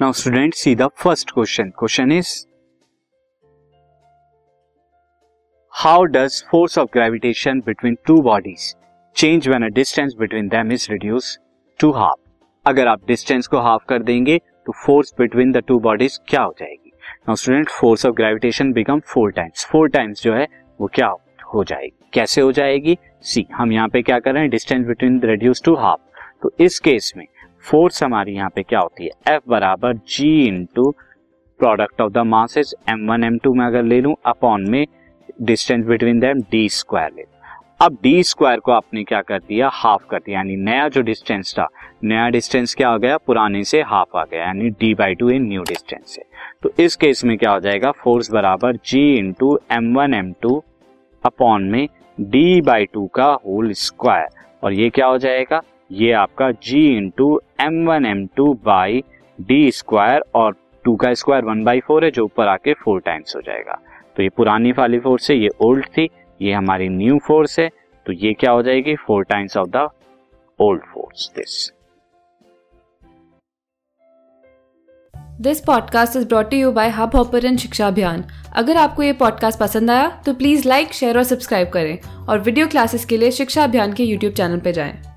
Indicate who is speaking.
Speaker 1: Now student see the first question question is how does force of gravitation between two bodies change when a distance between them is reduce to half अगर आप distance को half कर देंगे तो force between the two bodies क्या हो जाएगी? Now student force of gravitation become four times four times जो है, वो क्या हो जाएगी? कैसे हो जाएगी? सी हम यहाँ पे क्या कर रहे हैं? Distance between reduce to half तो इस केस में फोर्स हमारी यहाँ पे क्या होती है? एफ़ बराबर G into product of the masses M one M two में अगर ले लू अपॉन में distance between them D square ले अब डी स्क्वायर को आपने क्या कर दिया? हाफ़ कर दिया। यानी नया जो डिस्टेंस था, नया डिस्टेंस क्या हो गया? पुराने से हाफ़ आ गया। यानी D by two in new distance से तो इस केस में क्या हो जाएगा? फोर्स बराबर G into M one M two upon में डी बाई टू का होल स्क्वायर और ये क्या हो जाएगा? ये आपका G into M one M two by D square और टू का स्क्वायर वन बाई फोर है, जो ऊपर आके फोर टाइम्स हो जाएगा। तो ये पुरानी वाली फोर्स है, ये ओल्ड थी, ये हमारी न्यू फोर्स है तो ये क्या हो जाएगी? Four times of the old force this
Speaker 2: this podcast is brought you by Hubhopper Shiksha Abhiyan अगर आपको ये पॉडकास्ट पसंद आया तो प्लीज़ लाइक शेयर और सब्सक्राइब करें। और वीडियो क्लासेस के लिए शिक्षा अभियान के यूट्यूब चैनल पर जाएँ।